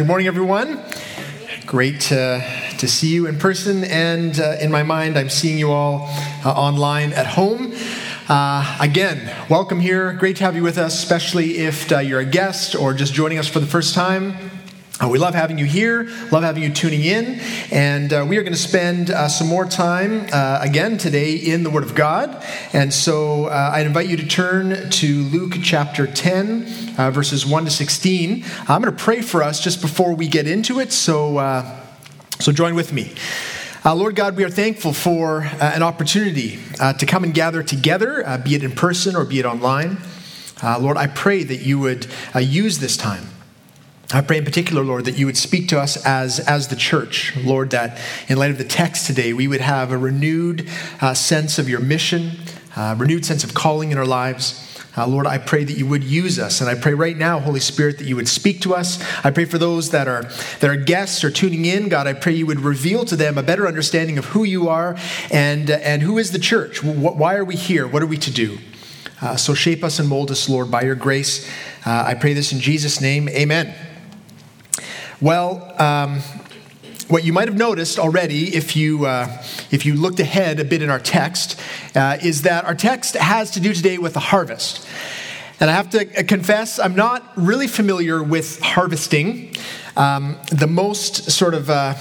good morning, everyone. Great to, to see you in person, and uh, in my mind, I'm seeing you all uh, online at home. Uh, again, welcome here. Great to have you with us, especially if uh, you're a guest or just joining us for the first time. Uh, we love having you here, love having you tuning in, and uh, we are going to spend uh, some more time uh, again today in the Word of God. And so uh, I invite you to turn to Luke chapter 10, uh, verses 1 to 16. I'm going to pray for us just before we get into it, so, so join with me. Lord God, we are thankful for an opportunity to come and gather together, be it in person or be it online. Lord, I pray that you would use this time I pray in particular, Lord, that you would speak to us as, as the church. Lord, that in light of the text today, we would have a renewed uh, sense of your mission, uh, renewed sense of calling in our lives. Uh, Lord, I pray that you would use us. And I pray right now, Holy Spirit, that you would speak to us. I pray for those that are, that are guests or tuning in, God, I pray you would reveal to them a better understanding of who you are and, and who is the church. Why are we here? What are we to do? Uh, so shape us and mold us, Lord, by your grace. Uh, I pray this in Jesus' name. Amen. Well, um, what you might have noticed already, if you, uh, if you looked ahead a bit in our text, uh, is that our text has to do today with the harvest. And I have to confess, I'm not really familiar with harvesting. Um, the most sort of, uh,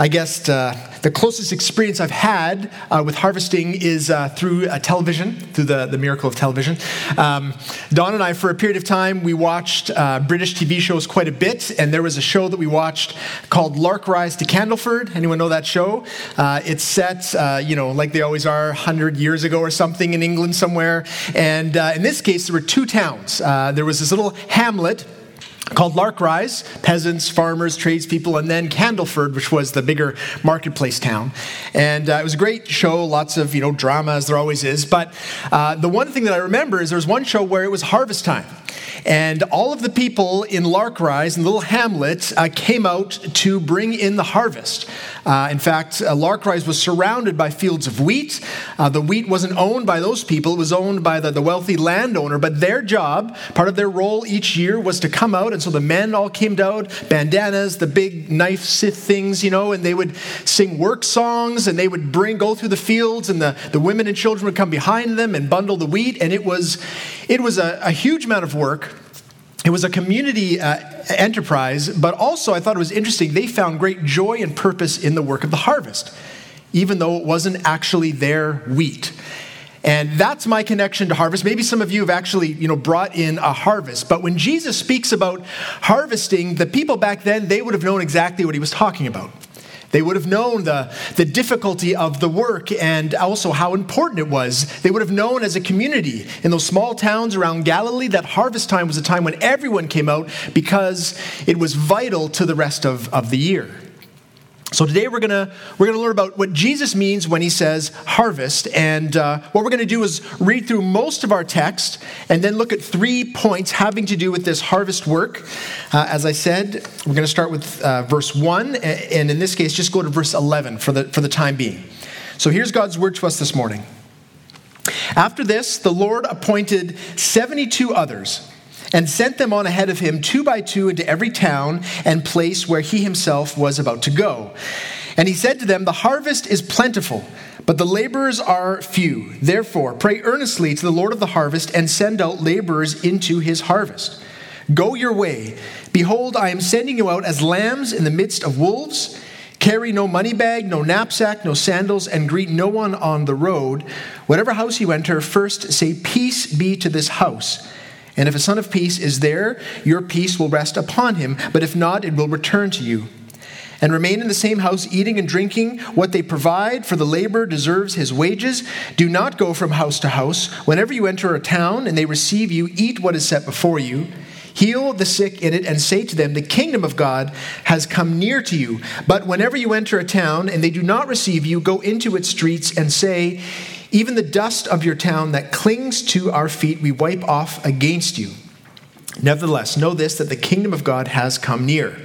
I guess, uh, the closest experience I've had uh, with harvesting is uh, through television, through the, the miracle of television. Um, Don and I, for a period of time, we watched uh, British TV shows quite a bit, and there was a show that we watched called Lark Rise to Candleford. Anyone know that show? Uh, it's set, uh, you know, like they always are, 100 years ago or something in England somewhere. And in this case, there were two towns. there was this little hamlet called Larkrise, peasants, farmers, tradespeople, and then Candleford, which was the bigger marketplace town. And uh, it was a great show, lots of you know drama as there always is. But uh, the one thing that I remember is there was one show where it was harvest time. And all of the people in Larkrise, in the little hamlet, uh, came out to bring in the harvest. Uh, in fact, uh, Larkrise was surrounded by fields of wheat. Uh, the wheat wasn't owned by those people, it was owned by the, the wealthy landowner. But their job, part of their role each year, was to come out. And so the men all came out, bandanas, the big knife scythe things, you know, and they would sing work songs and they would bring, go through the fields, and the, the women and children would come behind them and bundle the wheat. And it was, it was a, a huge amount of work. It was a community uh, enterprise, but also I thought it was interesting. They found great joy and purpose in the work of the harvest, even though it wasn't actually their wheat. And that's my connection to harvest. Maybe some of you have actually, you know, brought in a harvest. But when Jesus speaks about harvesting, the people back then, they would have known exactly what he was talking about. They would have known the, the difficulty of the work and also how important it was. They would have known as a community in those small towns around Galilee that harvest time was a time when everyone came out because it was vital to the rest of, of the year. So today we're gonna we're gonna learn about what Jesus means when he says harvest, and uh, what we're gonna do is read through most of our text and then look at three points having to do with this harvest work. Uh, as I said, we're gonna start with uh, verse one, and in this case, just go to verse eleven for the for the time being. So here's God's word to us this morning. After this, the Lord appointed seventy-two others and sent them on ahead of him two by two into every town and place where he himself was about to go. And he said to them, The harvest is plentiful, but the laborers are few. Therefore, pray earnestly to the Lord of the harvest and send out laborers into his harvest. Go your way. Behold, I am sending you out as lambs in the midst of wolves. Carry no money bag, no knapsack, no sandals, and greet no one on the road. Whatever house you enter, first say, Peace be to this house. And if a son of peace is there, your peace will rest upon him, but if not, it will return to you. And remain in the same house, eating and drinking what they provide, for the laborer deserves his wages. Do not go from house to house. Whenever you enter a town and they receive you, eat what is set before you. Heal the sick in it and say to them, The kingdom of God has come near to you. But whenever you enter a town and they do not receive you, go into its streets and say, even the dust of your town that clings to our feet, we wipe off against you. Nevertheless, know this that the kingdom of God has come near.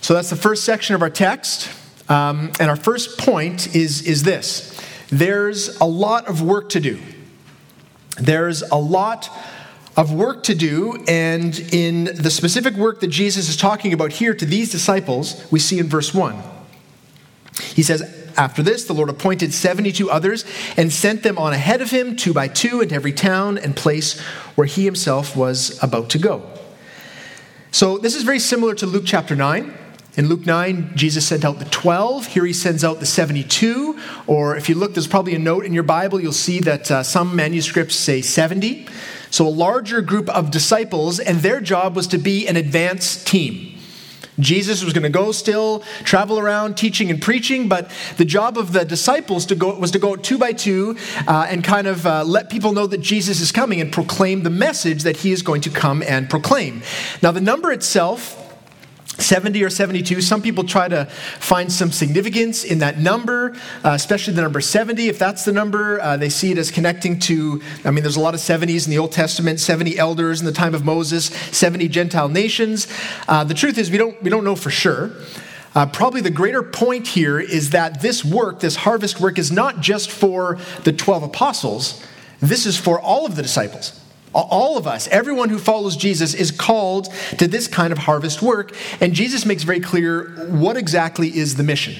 So that's the first section of our text. Um, and our first point is, is this there's a lot of work to do. There's a lot of work to do, and in the specific work that Jesus is talking about here to these disciples, we see in verse 1. He says, After this, the Lord appointed 72 others and sent them on ahead of him, two by two, into every town and place where he himself was about to go. So, this is very similar to Luke chapter 9. In Luke 9, Jesus sent out the 12. Here he sends out the 72. Or if you look, there's probably a note in your Bible, you'll see that uh, some manuscripts say 70. So a larger group of disciples, and their job was to be an advance team. Jesus was going to go still, travel around teaching and preaching, but the job of the disciples to go, was to go two by two uh, and kind of uh, let people know that Jesus is coming and proclaim the message that he is going to come and proclaim. Now, the number itself 70 or 72. Some people try to find some significance in that number, uh, especially the number 70. If that's the number, uh, they see it as connecting to, I mean, there's a lot of 70s in the Old Testament 70 elders in the time of Moses, 70 Gentile nations. Uh, the truth is, we don't, we don't know for sure. Uh, probably the greater point here is that this work, this harvest work, is not just for the 12 apostles, this is for all of the disciples. All of us, everyone who follows Jesus, is called to this kind of harvest work. And Jesus makes very clear what exactly is the mission.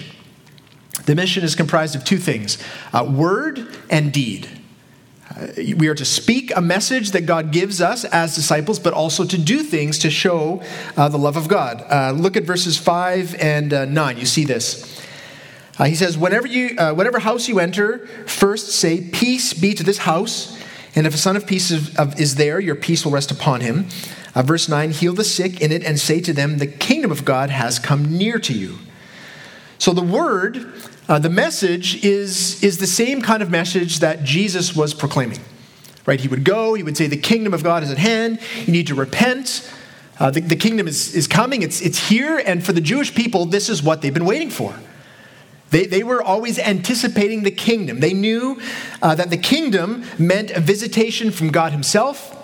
The mission is comprised of two things uh, word and deed. Uh, we are to speak a message that God gives us as disciples, but also to do things to show uh, the love of God. Uh, look at verses 5 and uh, 9. You see this. Uh, he says, whenever, you, whatever house you enter, first say, Peace be to this house. And if a son of peace is, there, your peace will rest upon him. Uh, verse 9 Heal the sick in it and say to them, The kingdom of God has come near to you. So the word, uh, the message, is, is the same kind of message that Jesus was proclaiming. Right? He would go, he would say, The kingdom of God is at hand. You need to repent. Uh, the, the kingdom is, is coming, it's, it's here. And for the Jewish people, this is what they've been waiting for. They, they were always anticipating the kingdom. They knew uh, that the kingdom meant a visitation from God Himself.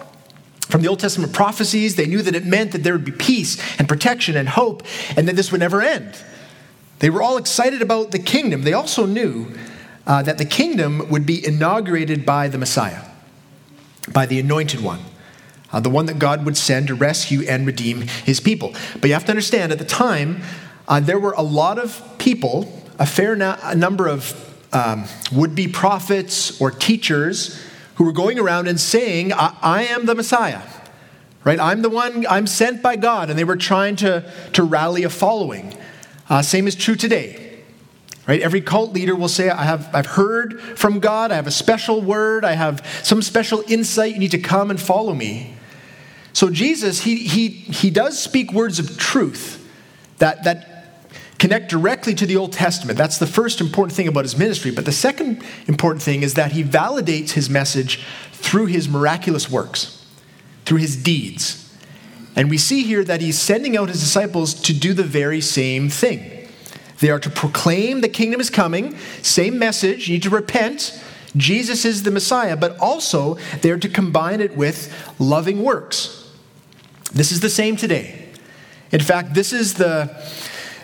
From the Old Testament prophecies, they knew that it meant that there would be peace and protection and hope, and that this would never end. They were all excited about the kingdom. They also knew uh, that the kingdom would be inaugurated by the Messiah, by the anointed one, uh, the one that God would send to rescue and redeem his people. But you have to understand, at the time, uh, there were a lot of people a fair a number of um, would be prophets or teachers who were going around and saying, I, I am the Messiah. Right? I'm the one, I'm sent by God. And they were trying to, to rally a following. Uh, same is true today. Right? Every cult leader will say, I have, I've heard from God, I have a special word, I have some special insight, you need to come and follow me. So Jesus, he, he, he does speak words of truth that, that connect directly to the Old Testament. That's the first important thing about his ministry. But the second important thing is that he validates his message through his miraculous works, through his deeds. And we see here that he's sending out his disciples to do the very same thing. They are to proclaim the kingdom is coming, same message, you need to repent. Jesus is the Messiah, but also they're to combine it with loving works. This is the same today. In fact, this is the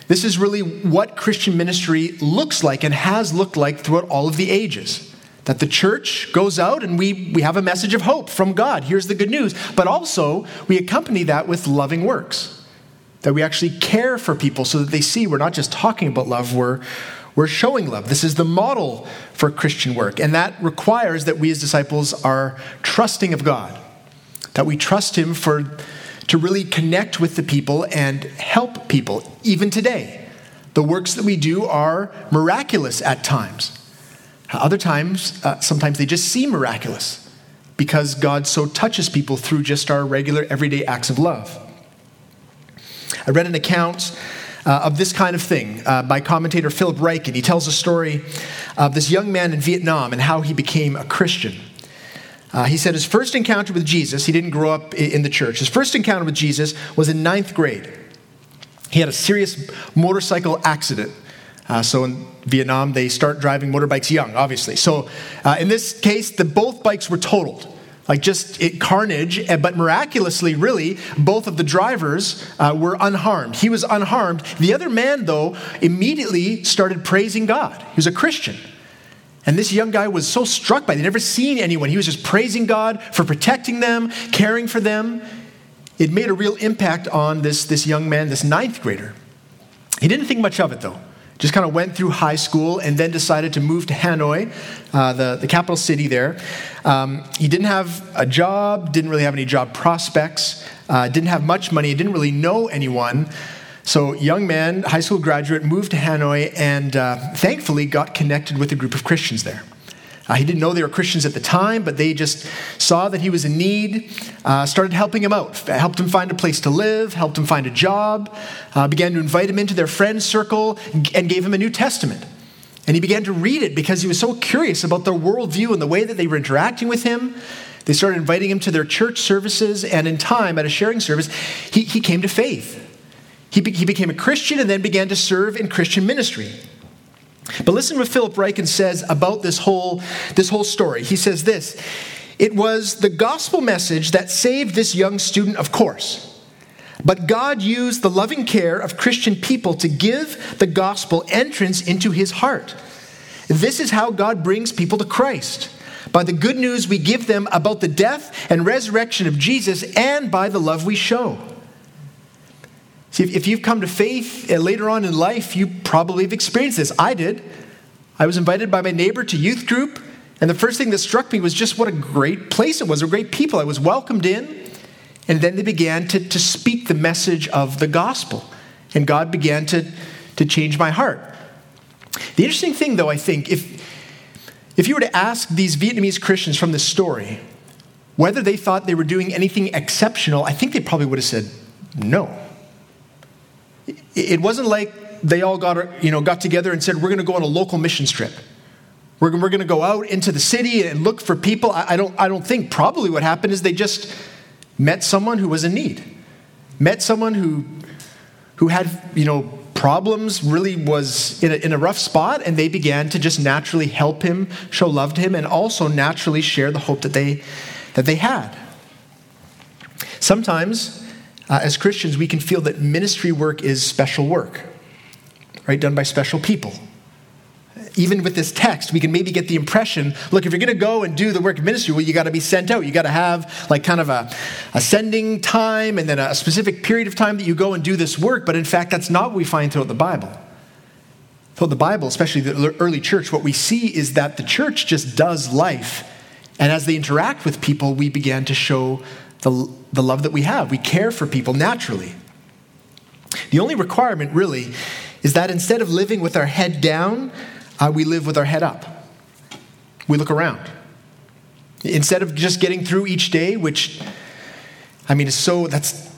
this is really what Christian ministry looks like and has looked like throughout all of the ages. That the church goes out and we, we have a message of hope from God. Here's the good news. But also, we accompany that with loving works. That we actually care for people so that they see we're not just talking about love, we're, we're showing love. This is the model for Christian work. And that requires that we as disciples are trusting of God, that we trust Him for to really connect with the people and help people, even today. The works that we do are miraculous at times. Other times, uh, sometimes they just seem miraculous because God so touches people through just our regular, everyday acts of love. I read an account uh, of this kind of thing uh, by commentator Philip Ryken. He tells a story of this young man in Vietnam and how he became a Christian. Uh, he said his first encounter with Jesus, he didn't grow up in the church, his first encounter with Jesus was in ninth grade. He had a serious motorcycle accident. Uh, so in Vietnam, they start driving motorbikes young, obviously. So uh, in this case, the, both bikes were totaled. Like just it, carnage, but miraculously, really, both of the drivers uh, were unharmed. He was unharmed. The other man, though, immediately started praising God. He was a Christian. And this young guy was so struck by it. He'd never seen anyone. He was just praising God for protecting them, caring for them. It made a real impact on this, this young man, this ninth grader. He didn't think much of it, though. Just kind of went through high school and then decided to move to Hanoi, uh, the, the capital city there. Um, he didn't have a job, didn't really have any job prospects, uh, didn't have much money, didn't really know anyone. So, young man, high school graduate, moved to Hanoi and uh, thankfully got connected with a group of Christians there. Uh, he didn't know they were Christians at the time, but they just saw that he was in need, uh, started helping him out, helped him find a place to live, helped him find a job, uh, began to invite him into their friend circle, and gave him a New Testament. And he began to read it because he was so curious about their worldview and the way that they were interacting with him. They started inviting him to their church services, and in time, at a sharing service, he, he came to faith. He, be, he became a Christian and then began to serve in Christian ministry. But listen what Philip Ryken says about this whole, this whole story. He says this It was the gospel message that saved this young student, of course. But God used the loving care of Christian people to give the gospel entrance into his heart. This is how God brings people to Christ by the good news we give them about the death and resurrection of Jesus and by the love we show. See, if you've come to faith uh, later on in life, you probably have experienced this. I did. I was invited by my neighbor to youth group, and the first thing that struck me was just what a great place it was, a great people. I was welcomed in, and then they began to, to speak the message of the gospel, and God began to, to change my heart. The interesting thing, though, I think, if, if you were to ask these Vietnamese Christians from this story whether they thought they were doing anything exceptional, I think they probably would have said no. It wasn't like they all got, you know, got together and said, we're going to go on a local mission trip. We're, we're going to go out into the city and look for people. I, I, don't, I don't think probably what happened is they just met someone who was in need, met someone who, who had, you know, problems, really was in a, in a rough spot, and they began to just naturally help him, show love to him, and also naturally share the hope that they, that they had. Sometimes uh, as Christians, we can feel that ministry work is special work, right? Done by special people. Even with this text, we can maybe get the impression look, if you're going to go and do the work of ministry, well, you got to be sent out. You got to have like kind of a, a sending time and then a specific period of time that you go and do this work. But in fact, that's not what we find throughout the Bible. Throughout the Bible, especially the early church, what we see is that the church just does life. And as they interact with people, we began to show the, the love that we have. We care for people naturally. The only requirement, really, is that instead of living with our head down, uh, we live with our head up. We look around. Instead of just getting through each day, which, I mean, is so, that's,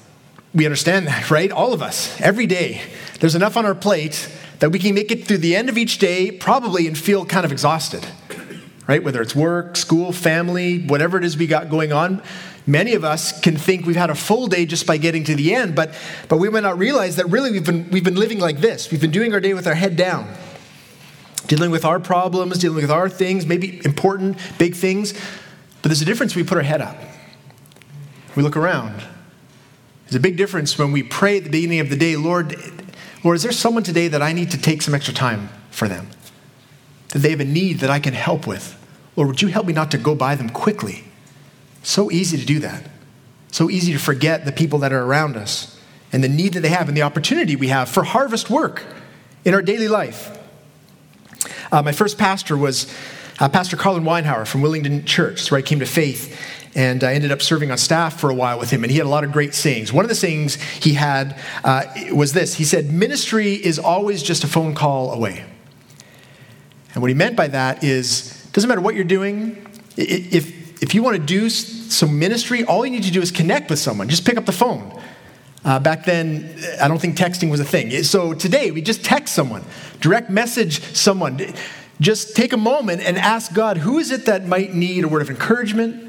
we understand that, right? All of us, every day, there's enough on our plate that we can make it through the end of each day, probably, and feel kind of exhausted, right? Whether it's work, school, family, whatever it is we got going on, Many of us can think we've had a full day just by getting to the end, but, but we may not realize that really we've been, we've been living like this. We've been doing our day with our head down, dealing with our problems, dealing with our things, maybe important, big things. But there's a difference we put our head up. We look around. There's a big difference when we pray at the beginning of the day, Lord, Lord, is there someone today that I need to take some extra time for them? That they have a need that I can help with? Lord, would you help me not to go by them quickly? So easy to do that. So easy to forget the people that are around us and the need that they have and the opportunity we have for harvest work in our daily life. Uh, my first pastor was uh, Pastor Carlin Weinhauer from Willingdon Church, where I came to faith. And I ended up serving on staff for a while with him, and he had a lot of great sayings. One of the sayings he had uh, was this He said, Ministry is always just a phone call away. And what he meant by that is, doesn't matter what you're doing, if, if you want to do some ministry, all you need to do is connect with someone. Just pick up the phone. Uh, back then, I don't think texting was a thing. So today, we just text someone, direct message someone. Just take a moment and ask God, who is it that might need a word of encouragement?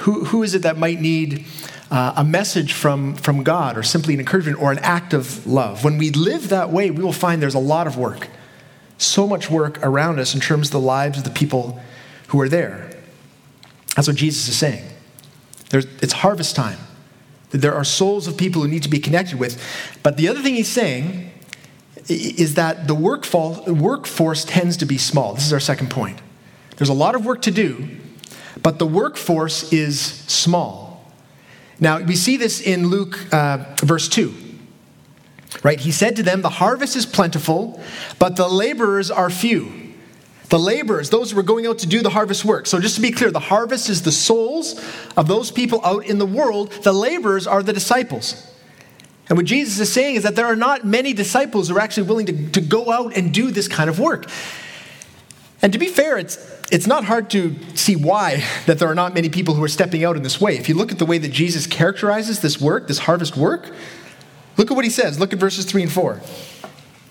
Who, who is it that might need uh, a message from, from God or simply an encouragement or an act of love? When we live that way, we will find there's a lot of work, so much work around us in terms of the lives of the people who are there. That's what Jesus is saying. There's, it's harvest time. There are souls of people who need to be connected with. But the other thing he's saying is that the workforce tends to be small. This is our second point. There's a lot of work to do, but the workforce is small. Now, we see this in Luke uh, verse 2. Right? He said to them, The harvest is plentiful, but the laborers are few. The laborers, those who are going out to do the harvest work. So, just to be clear, the harvest is the souls of those people out in the world. The laborers are the disciples. And what Jesus is saying is that there are not many disciples who are actually willing to, to go out and do this kind of work. And to be fair, it's, it's not hard to see why that there are not many people who are stepping out in this way. If you look at the way that Jesus characterizes this work, this harvest work, look at what he says. Look at verses 3 and 4.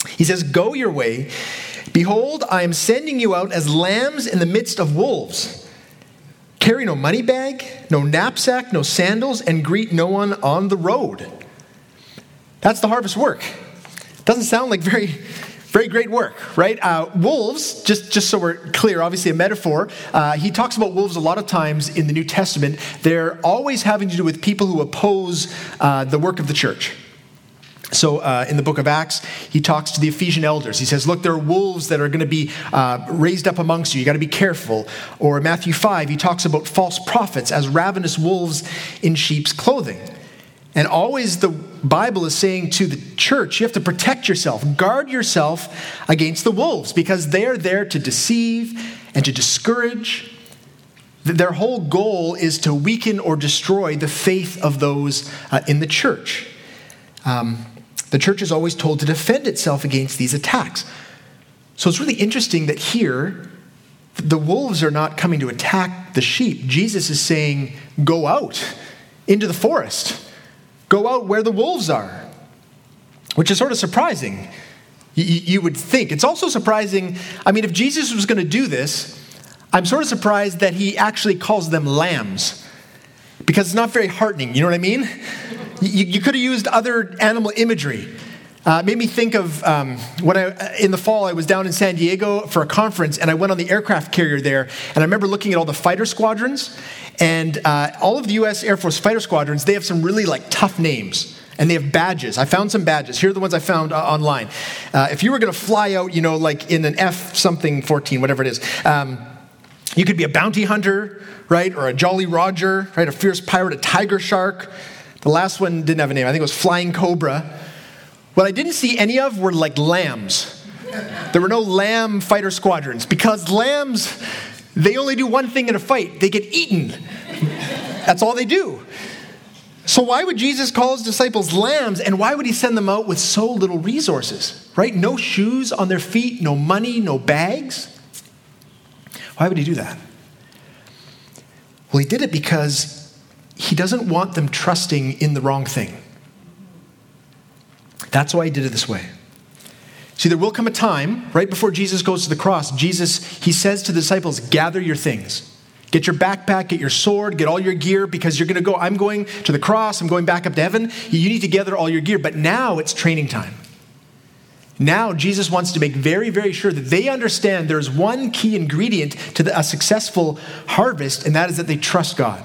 He says, Go your way. Behold, I am sending you out as lambs in the midst of wolves. Carry no money bag, no knapsack, no sandals, and greet no one on the road. That's the harvest work. Doesn't sound like very, very great work, right? Uh, wolves, just, just so we're clear, obviously a metaphor. Uh, he talks about wolves a lot of times in the New Testament. They're always having to do with people who oppose uh, the work of the church. So, uh, in the book of Acts, he talks to the Ephesian elders. He says, Look, there are wolves that are going to be uh, raised up amongst you. You got to be careful. Or Matthew 5, he talks about false prophets as ravenous wolves in sheep's clothing. And always the Bible is saying to the church, you have to protect yourself, guard yourself against the wolves because they are there to deceive and to discourage. Their whole goal is to weaken or destroy the faith of those uh, in the church. Um, the church is always told to defend itself against these attacks. So it's really interesting that here, the wolves are not coming to attack the sheep. Jesus is saying, Go out into the forest Go out where the wolves are, which is sort of surprising. You, would think. It's also surprising. I mean, if Jesus was going to do this, I'm sort of surprised that he actually calls them lambs because it's not very heartening. You know what I mean? You, you could have used other animal imagery. Uh, made me think of um, when I, in the fall, I was down in San Diego for a conference and I went on the aircraft carrier there. And I remember looking at all the fighter squadrons. And uh, all of the US Air Force fighter squadrons, they have some really like tough names. And they have badges. I found some badges. Here are the ones I found uh, online. Uh, if you were going to fly out, you know, like in an F something 14, whatever it is, um, you could be a bounty hunter, right? Or a Jolly Roger, right? A fierce pirate, a tiger shark. The last one didn't have a name. I think it was Flying Cobra. What I didn't see any of were like lambs. There were no lamb fighter squadrons because lambs, they only do one thing in a fight they get eaten. That's all they do. So, why would Jesus call his disciples lambs and why would he send them out with so little resources? Right? No shoes on their feet, no money, no bags. Why would he do that? Well, he did it because he doesn't want them trusting in the wrong thing. That's why he did it this way. See, there will come a time, right before Jesus goes to the cross, Jesus, he says to the disciples, gather your things. Get your backpack, get your sword, get all your gear because you're going to go. I'm going to the cross, I'm going back up to heaven. You need to gather all your gear. But now it's training time. Now, Jesus wants to make very, very sure that they understand there's one key ingredient to the, a successful harvest, and that is that they trust God,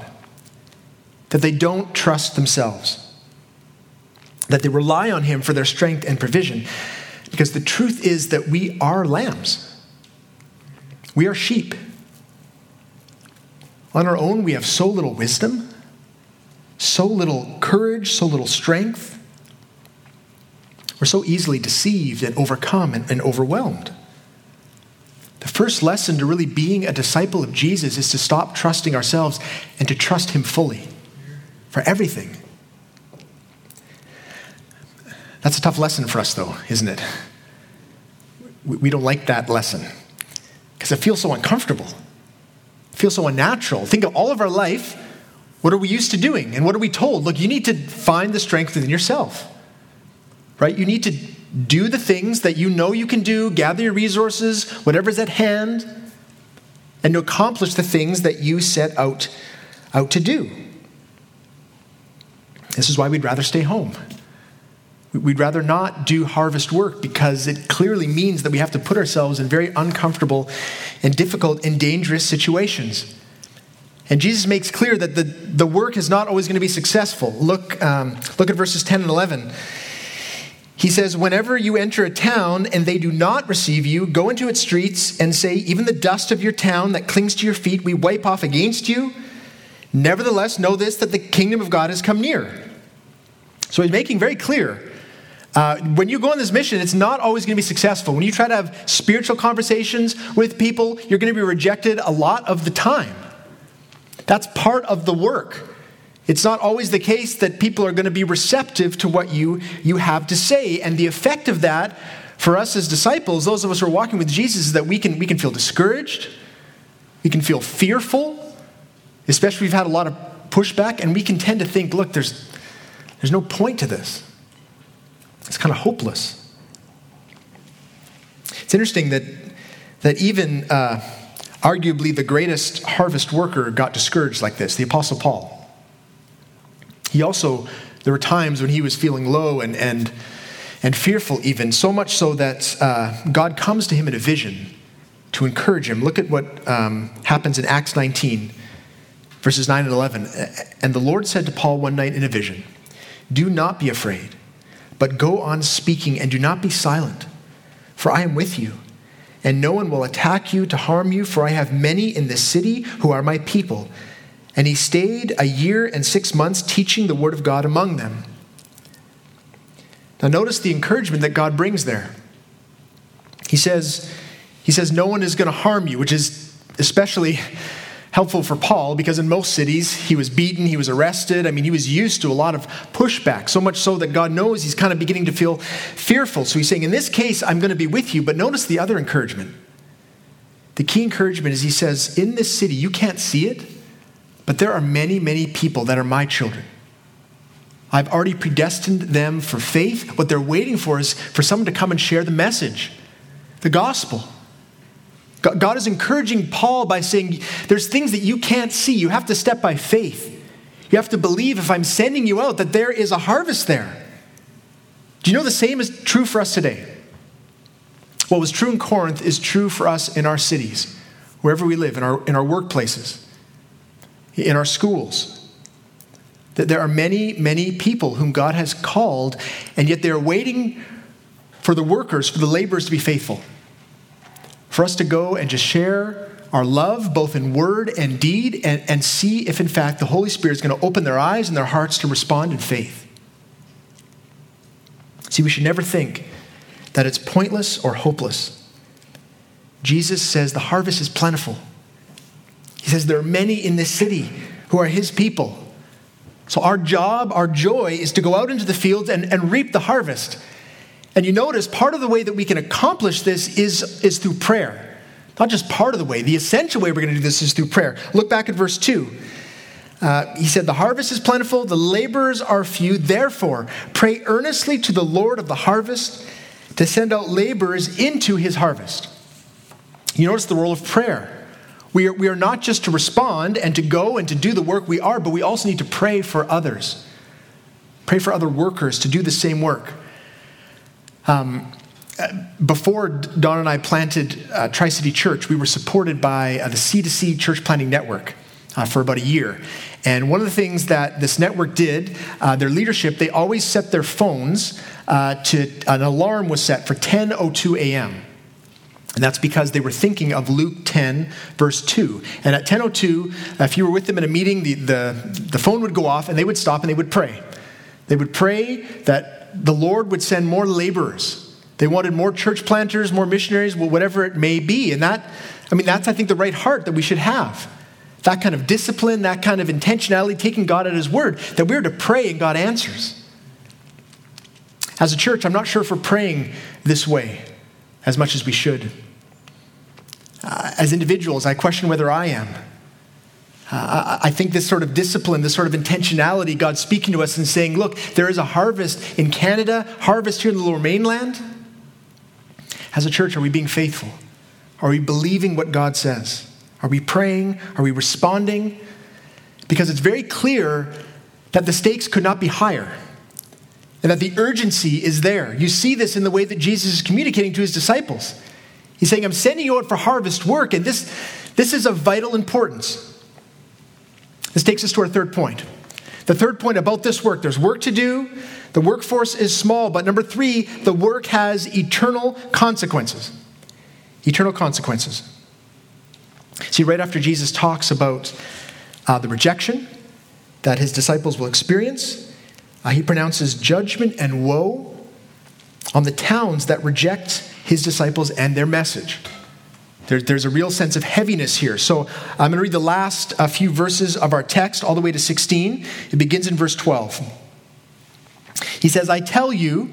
that they don't trust themselves that they rely on Him for their strength and provision. Because the truth is that we are lambs, we are sheep. On our own, we have so little wisdom, so little courage, so little strength. We're so easily deceived and overcome and, and overwhelmed. The first lesson to really being a disciple of Jesus is to stop trusting ourselves and to trust Him fully for everything. That's a tough lesson for us, though, isn't it? We don't like that lesson because it feels so uncomfortable. It feels so unnatural. Think of all of our life. What are we used to doing? And what are we told? Look, you need to find the strength within yourself, right? You need to do the things that you know you can do, gather your resources, whatever's at hand, and to accomplish the things that you set out, out to do. This is why we'd rather stay home. We'd rather not do harvest work because it clearly means that we have to put ourselves in very uncomfortable and difficult and dangerous situations. And Jesus makes clear that the, the work is not always going to be successful. Look, um, look at verses 10 and 11. He says, Whenever you enter a town and they do not receive you, go into its streets and say, Even the dust of your town that clings to your feet, we wipe off against you. Nevertheless, know this that the kingdom of God has come near. So he's making very clear uh, when you go on this mission, it's not always going to be successful. When you try to have spiritual conversations with people, you're going to be rejected a lot of the time. That's part of the work. It's not always the case that people are going to be receptive to what you, you have to say. And the effect of that for us as disciples, those of us who are walking with Jesus, is that we can, we can feel discouraged, we can feel fearful, especially we've had a lot of pushback, and we can tend to think, look, there's, there's no point to this. It's kind of hopeless. It's interesting that, that even uh, arguably the greatest harvest worker got discouraged like this, the Apostle Paul. He also, there were times when he was feeling low and, and, and fearful, even, so much so that uh, God comes to him in a vision to encourage him. Look at what um, happens in Acts 19, verses 9 and 11. And the Lord said to Paul one night in a vision, Do not be afraid, but go on speaking and do not be silent, for I am with you. And no one will attack you to harm you, for I have many in this city who are my people and he stayed a year and six months teaching the word of God among them. Now, notice the encouragement that God brings there. He says, he says, No one is going to harm you, which is especially helpful for Paul because in most cities he was beaten, he was arrested. I mean, he was used to a lot of pushback, so much so that God knows he's kind of beginning to feel fearful. So he's saying, In this case, I'm going to be with you. But notice the other encouragement. The key encouragement is he says, In this city, you can't see it, but there are many, many people that are my children. I've already predestined them for faith. What they're waiting for is for someone to come and share the message, the gospel. God is encouraging Paul by saying, There's things that you can't see. You have to step by faith. You have to believe if I'm sending you out that there is a harvest there. Do you know the same is true for us today? What was true in Corinth is true for us in our cities, wherever we live, in our, in our workplaces in our schools. That there are many, many people whom God has called, and yet they're waiting for the workers, for the laborers to be faithful. For us to go and just share our love, both in word and deed, and, and see if, in fact, the Holy Spirit is going to open their eyes and their hearts to respond in faith. See, we should never think that it's pointless or hopeless. Jesus says the harvest is plentiful he says, There are many in this city who are his people. So, our job, our joy is to go out into the fields and, and reap the harvest. And you notice part of the way that we can accomplish this is, is through prayer. Not just part of the way, the essential way we're going to do this is through prayer. Look back at verse 2. Uh, he said, The harvest is plentiful, the laborers are few. Therefore, pray earnestly to the Lord of the harvest to send out laborers into his harvest. You notice the role of prayer. We are, we are not just to respond and to go and to do the work we are, but we also need to pray for others. Pray for other workers to do the same work. Um, before Don and I planted uh, Tri City Church, we were supported by uh, the C2C Church Planting Network uh, for about a year. And one of the things that this network did, uh, their leadership, they always set their phones uh, to an alarm was set for 10:02 a.m. And that's because they were thinking of Luke 10, verse 2. And at 10.02, if you were with them in a meeting, the, the, the phone would go off and they would stop and they would pray. They would pray that the Lord would send more laborers. They wanted more church planters, more missionaries, whatever it may be. And that, I mean, that's, I think, the right heart that we should have. That kind of discipline, that kind of intentionality, taking God at His word, that we're to pray and God answers. As a church, I'm not sure if we're praying this way as much as we should. Uh, as individuals, I question whether I am. Uh, I think this sort of discipline, this sort of intentionality, God's speaking to us and saying, look, there is a harvest in Canada, harvest here in the lower mainland. As a church, are we being faithful? Are we believing what God says? Are we praying? Are we responding? Because it's very clear that the stakes could not be higher and that the urgency is there. You see this in the way that Jesus is communicating to his disciples. He's saying, I'm sending you out for harvest work, and this, this is of vital importance. This takes us to our third point. The third point about this work there's work to do, the workforce is small, but number three, the work has eternal consequences. Eternal consequences. See, right after Jesus talks about uh, the rejection that his disciples will experience, uh, he pronounces judgment and woe on the towns that reject his disciples and their message. There, there's a real sense of heaviness here. So I'm going to read the last uh, few verses of our text, all the way to 16. It begins in verse 12. He says, I tell you,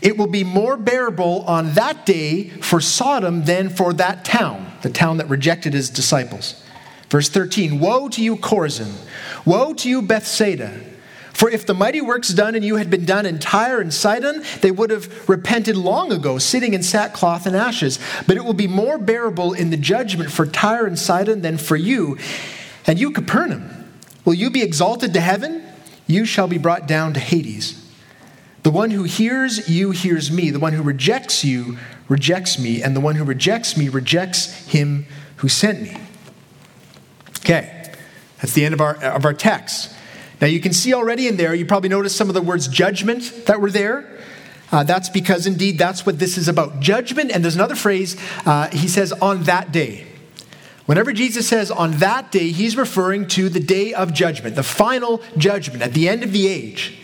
it will be more bearable on that day for Sodom than for that town, the town that rejected his disciples. Verse 13 Woe to you, Chorazin! Woe to you, Bethsaida! For if the mighty works done in you had been done in Tyre and Sidon, they would have repented long ago, sitting in sackcloth and ashes. But it will be more bearable in the judgment for Tyre and Sidon than for you. And you, Capernaum, will you be exalted to heaven? You shall be brought down to Hades. The one who hears you hears me. The one who rejects you rejects me. And the one who rejects me rejects him who sent me. Okay, that's the end of our, of our text. Now, you can see already in there, you probably noticed some of the words judgment that were there. Uh, that's because indeed that's what this is about judgment. And there's another phrase, uh, he says, on that day. Whenever Jesus says on that day, he's referring to the day of judgment, the final judgment at the end of the age.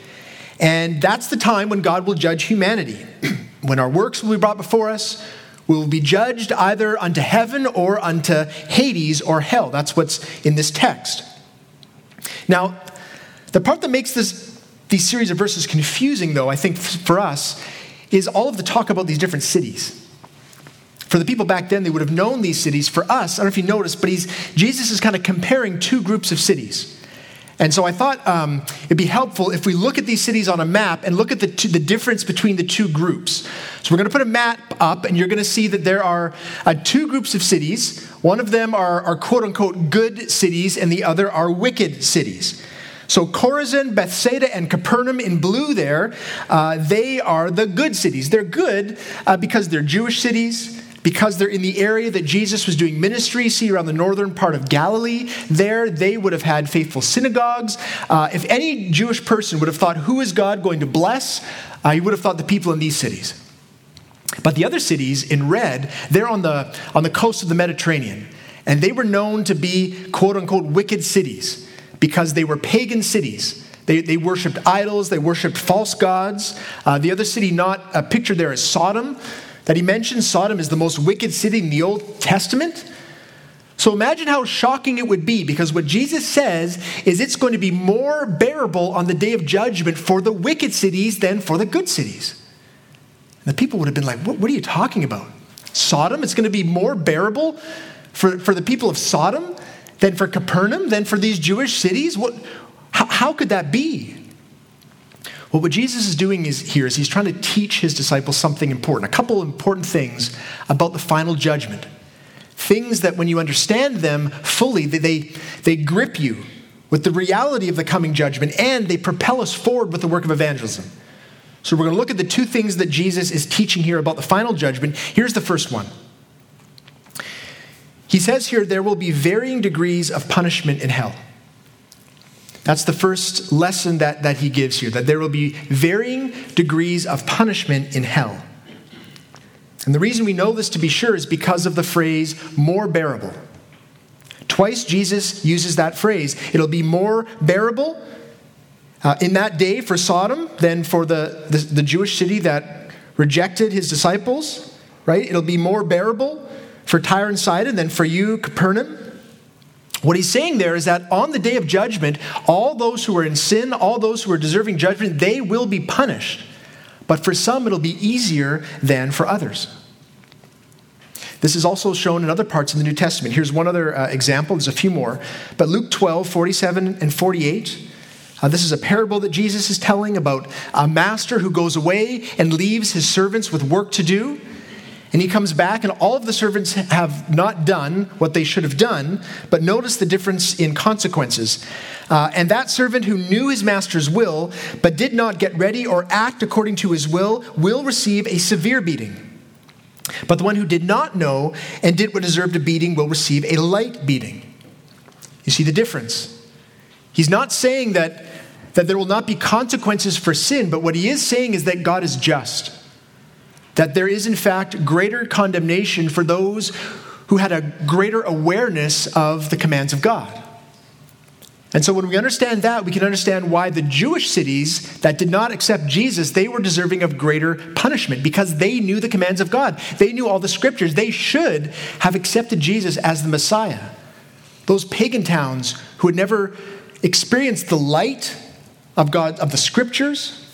And that's the time when God will judge humanity. when our works will be brought before us, we will be judged either unto heaven or unto Hades or hell. That's what's in this text. Now, the part that makes this, these series of verses confusing, though, I think for us, is all of the talk about these different cities. For the people back then, they would have known these cities. For us, I don't know if you noticed, but he's, Jesus is kind of comparing two groups of cities. And so I thought um, it'd be helpful if we look at these cities on a map and look at the, two, the difference between the two groups. So we're going to put a map up, and you're going to see that there are uh, two groups of cities. One of them are, are quote unquote good cities, and the other are wicked cities. So Chorazin, Bethsaida, and Capernaum in blue there, uh, they are the good cities. They're good uh, because they're Jewish cities, because they're in the area that Jesus was doing ministry. See, around the northern part of Galilee, there they would have had faithful synagogues. Uh, if any Jewish person would have thought, who is God going to bless? Uh, he would have thought the people in these cities. But the other cities in red, they're on the, on the coast of the Mediterranean. And they were known to be quote unquote wicked cities because they were pagan cities. They, they worshipped idols, they worshipped false gods. Uh, the other city, not uh, pictured there, is Sodom, that he mentions. Sodom is the most wicked city in the Old Testament. So imagine how shocking it would be because what Jesus says is it's going to be more bearable on the day of judgment for the wicked cities than for the good cities. And the people would have been like, what, what are you talking about? Sodom? It's going to be more bearable for, for the people of Sodom than for Capernaum, than for these Jewish cities? What, how, how could that be? Well, what Jesus is doing is, here is he's trying to teach his disciples something important, a couple important things about the final judgment. Things that when you understand them fully, they, they, they grip you with the reality of the coming judgment and they propel us forward with the work of evangelism. So we're going to look at the two things that Jesus is teaching here about the final judgment. Here's the first one he says here there will be varying degrees of punishment in hell. That's the first lesson that, that he gives here, that there will be varying degrees of punishment in hell. And the reason we know this to be sure is because of the phrase more bearable. Twice Jesus uses that phrase. It'll be more bearable uh, in that day for Sodom than for the, the, the Jewish city that rejected his disciples, right? It'll be more bearable for Tyre and Sidon than for you, Capernaum. What he's saying there is that on the day of judgment, all those who are in sin, all those who are deserving judgment, they will be punished. But for some, it'll be easier than for others. This is also shown in other parts of the New Testament. Here's one other uh, example, there's a few more. But Luke 12, 47 and 48. Uh, this is a parable that Jesus is telling about a master who goes away and leaves his servants with work to do. And he comes back, and all of the servants have not done what they should have done, but notice the difference in consequences. Uh, and that servant who knew his master's will, but did not get ready or act according to his will, will receive a severe beating. But the one who did not know and did what deserved a beating will receive a light beating. You see the difference? He's not saying that that there will not be consequences for sin, but what he is saying is that God is just. That there is, in fact, greater condemnation for those who had a greater awareness of the commands of God. And so when we understand that, we can understand why the Jewish cities that did not accept Jesus, they were deserving of greater punishment because they knew the commands of God. They knew all the scriptures. They should have accepted Jesus as the Messiah. Those pagan towns who had never experienced the light of God of the scriptures,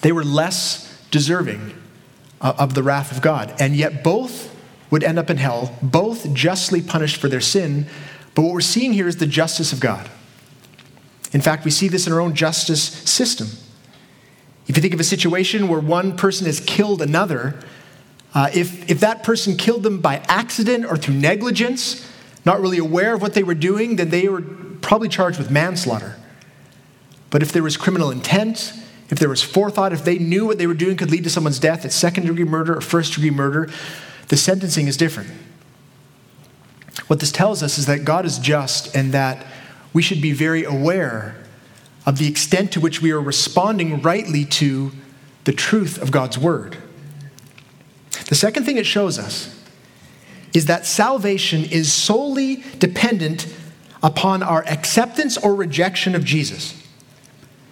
they were less deserving of the wrath of God. And yet both would end up in hell, both justly punished for their sin. But what we're seeing here is the justice of God. In fact, we see this in our own justice system. If you think of a situation where one person has killed another, uh, if, if that person killed them by accident or through negligence, not really aware of what they were doing, then they were probably charged with manslaughter. But if there was criminal intent, if there was forethought, if they knew what they were doing could lead to someone's death, it's second degree murder or first degree murder, the sentencing is different. What this tells us is that God is just and that we should be very aware of the extent to which we are responding rightly to the truth of God's word. The second thing it shows us is that salvation is solely dependent upon our acceptance or rejection of Jesus.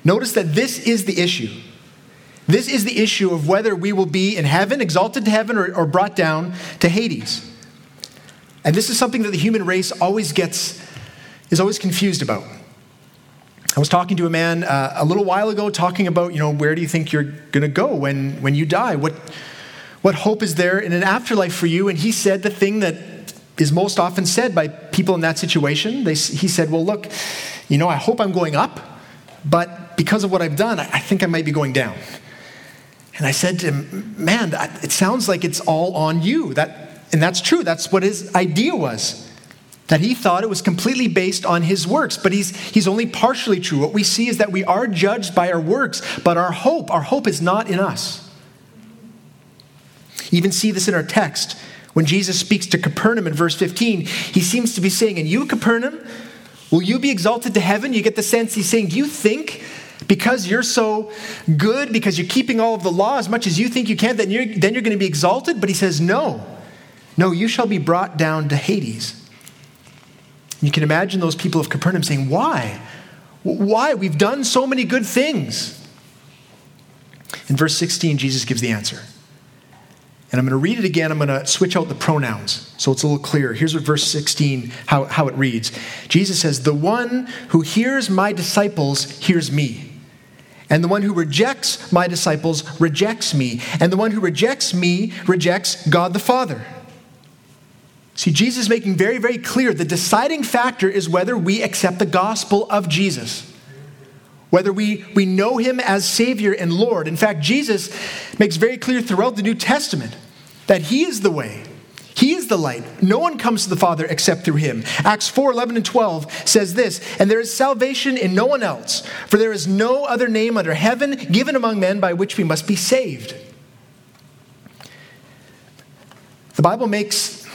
Notice that this is the issue. This is the issue of whether we will be in heaven, exalted to heaven, or, or brought down to Hades. And this is something that the human race always gets is always confused about. I was talking to a man uh, a little while ago talking about, you know, where do you think you're going to go when, when you die? What, what hope is there in an afterlife for you? And he said the thing that is most often said by people in that situation. They, he said, Well, look, you know, I hope I'm going up, but because of what I've done, I think I might be going down. And I said to him, Man, it sounds like it's all on you. That, and that's true. That's what his idea was that he thought it was completely based on his works, but he's, he's only partially true. What we see is that we are judged by our works, but our hope, our hope is not in us. You even see this in our text. When Jesus speaks to Capernaum in verse 15, he seems to be saying, And you, Capernaum, will you be exalted to heaven? You get the sense he's saying, Do you think because you're so good, because you're keeping all of the law as much as you think you can, then you're, then you're going to be exalted? But he says, No. No, you shall be brought down to Hades. You can imagine those people of Capernaum saying, Why? Why? We've done so many good things. In verse 16, Jesus gives the answer. And I'm going to read it again. I'm going to switch out the pronouns so it's a little clearer. Here's what verse 16, how, how it reads Jesus says, The one who hears my disciples hears me. And the one who rejects my disciples rejects me. And the one who rejects me rejects God the Father. See, Jesus is making very, very clear the deciding factor is whether we accept the gospel of Jesus, whether we, we know him as Savior and Lord. In fact, Jesus makes very clear throughout the New Testament that he is the way. He is the light. No one comes to the Father except through him. Acts 4 11 and 12 says this, and there is salvation in no one else, for there is no other name under heaven given among men by which we must be saved. The Bible makes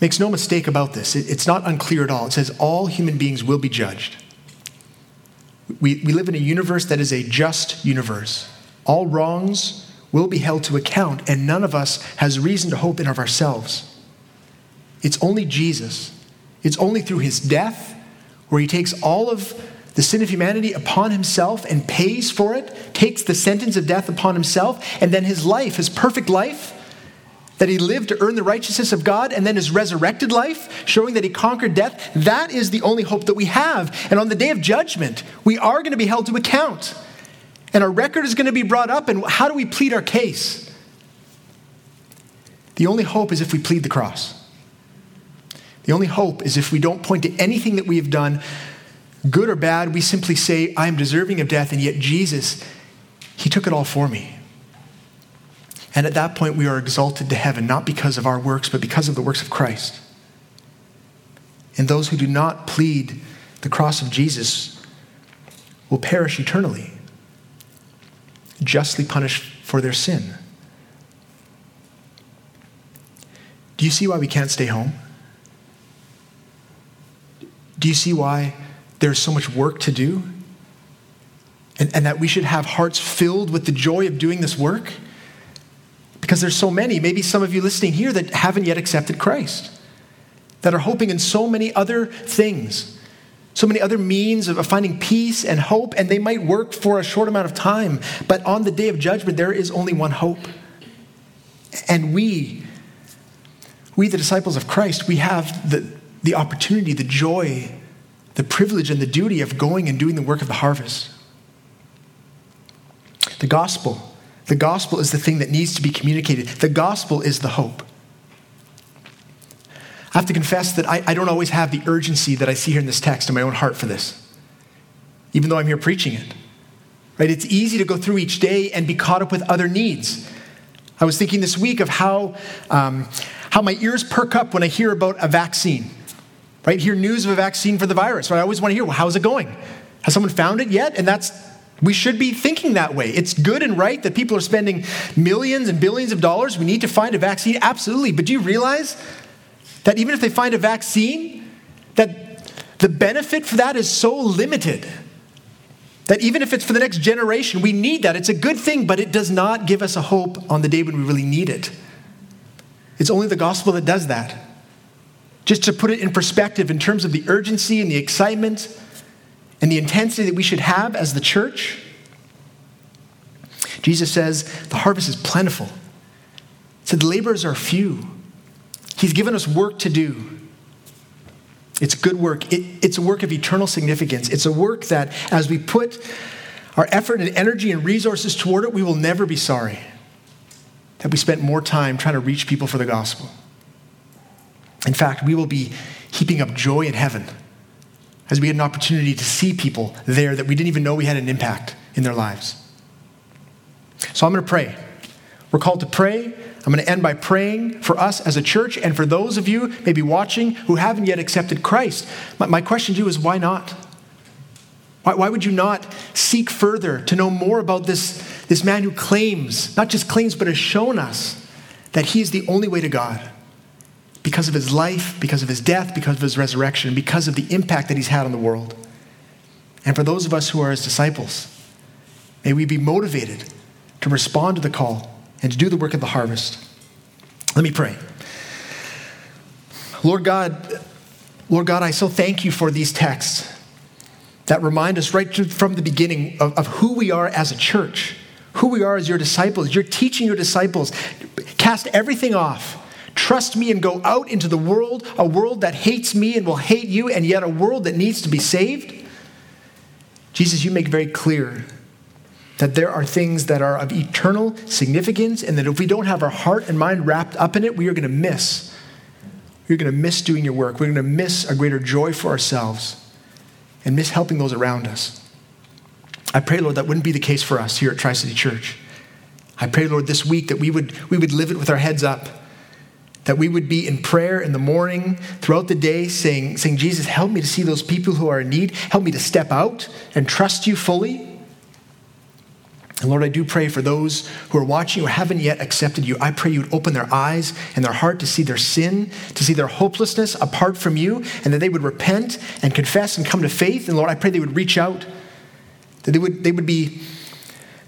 makes no mistake about this. It's not unclear at all. It says all human beings will be judged. We, we live in a universe that is a just universe. All wrongs will be held to account, and none of us has reason to hope in of ourselves. It's only Jesus. It's only through his death, where he takes all of the sin of humanity upon himself and pays for it, takes the sentence of death upon himself, and then his life, his perfect life, that he lived to earn the righteousness of God, and then his resurrected life, showing that he conquered death, that is the only hope that we have. And on the day of judgment, we are going to be held to account. And our record is going to be brought up, and how do we plead our case? The only hope is if we plead the cross. The only hope is if we don't point to anything that we have done, good or bad, we simply say, I am deserving of death, and yet Jesus, He took it all for me. And at that point, we are exalted to heaven, not because of our works, but because of the works of Christ. And those who do not plead the cross of Jesus will perish eternally, justly punished for their sin. Do you see why we can't stay home? Do you see why there's so much work to do? and, and that we should have hearts filled with the joy of doing this work? Because there's so many, maybe some of you listening here that haven't yet accepted Christ, that are hoping in so many other things, so many other means of finding peace and hope, and they might work for a short amount of time, but on the day of judgment, there is only one hope. And we, we, the disciples of Christ, we have the, the opportunity, the joy, the privilege, and the duty of going and doing the work of the harvest. The gospel. The gospel is the thing that needs to be communicated. The gospel is the hope. I have to confess that I, I, don't always have the urgency that I see here in this text in my own heart for this, even though I'm here preaching it. Right? It's easy to go through each day and be caught up with other needs. I was thinking this week of how, um, how my ears perk up when I hear about a vaccine, right? Hear news of a vaccine for the virus. Right? I always want to hear, well, how's it going? Has someone found it yet? And that's, we should be thinking that way. It's good and right that people are spending millions and billions of dollars. We need to find a vaccine, absolutely. But do you realize that even if they find a vaccine, that the benefit for that is so limited that even if it's for the next generation, we need that. It's a good thing, but it does not give us a hope on the day when we really need it. It's only the gospel that does that. Just to put it in perspective in terms of the urgency and the excitement and the intensity that we should have as the church, Jesus says the harvest is plentiful. He said the laborers are few. He's given us work to do. It's good work. It, it's a work of eternal significance. It's a work that, as we put our effort and energy and resources toward it, we will never be sorry that we spent more time trying to reach people for the gospel. In fact, we will be heaping up joy in heaven as we get an opportunity to see people there that we didn't even know we had an impact in their lives. So I'm going to pray. We're called to pray I'm going to end by praying for us as a church and for those of you maybe watching who haven't yet accepted Christ. My, question to you is why not? Why, why would you not seek further to know more about this, this man who claims, not just claims, but has shown us that he is the only way to God? Because of his life, because of his death, because of his resurrection, because of the impact that he's had on the world. And for those of us who are his disciples, may we be motivated to respond to the call and to do the work of the harvest. Let me pray. Lord God, Lord God, I so thank you for these texts that remind us right from the beginning of, of who we are as a church, who we are as your disciples. You're teaching your disciples, cast everything off. Trust me and go out into the world, a world that hates me and will hate you, and yet a world that needs to be saved. Jesus, you make very clear that there are things that are of eternal significance, and that if we don't have our heart and mind wrapped up in it, we are going to miss. We're going to miss doing your work. We're going to miss a greater joy for ourselves and miss helping those around us. I pray, Lord, that wouldn't be the case for us here at Tri City Church. I pray, Lord, this week that we would, we would live it with our heads up, that we would be in prayer in the morning, throughout the day, saying, saying, Jesus, help me to see those people who are in need. Help me to step out and trust you fully. And Lord, I do pray for those who are watching who haven't yet accepted you. I pray you would open their eyes and their heart to see their sin, to see their hopelessness apart from you, and that they would repent and confess and come to faith. And Lord, I pray they would reach out, that they would, they would be.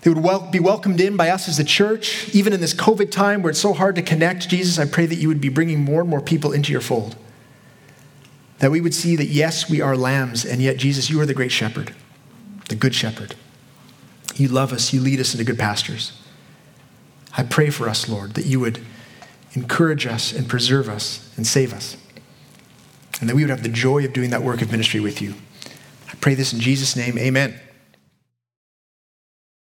They would wel- be welcomed in by us as a church, even in this COVID time where it's so hard to connect. Jesus, I pray that you would be bringing more and more people into your fold. That we would see that, yes, we are lambs, and yet, Jesus, you are the great shepherd, the good shepherd. You love us. You lead us into good pastures. I pray for us, Lord, that you would encourage us and preserve us and save us. And that we would have the joy of doing that work of ministry with you. I pray this in Jesus' name. Amen.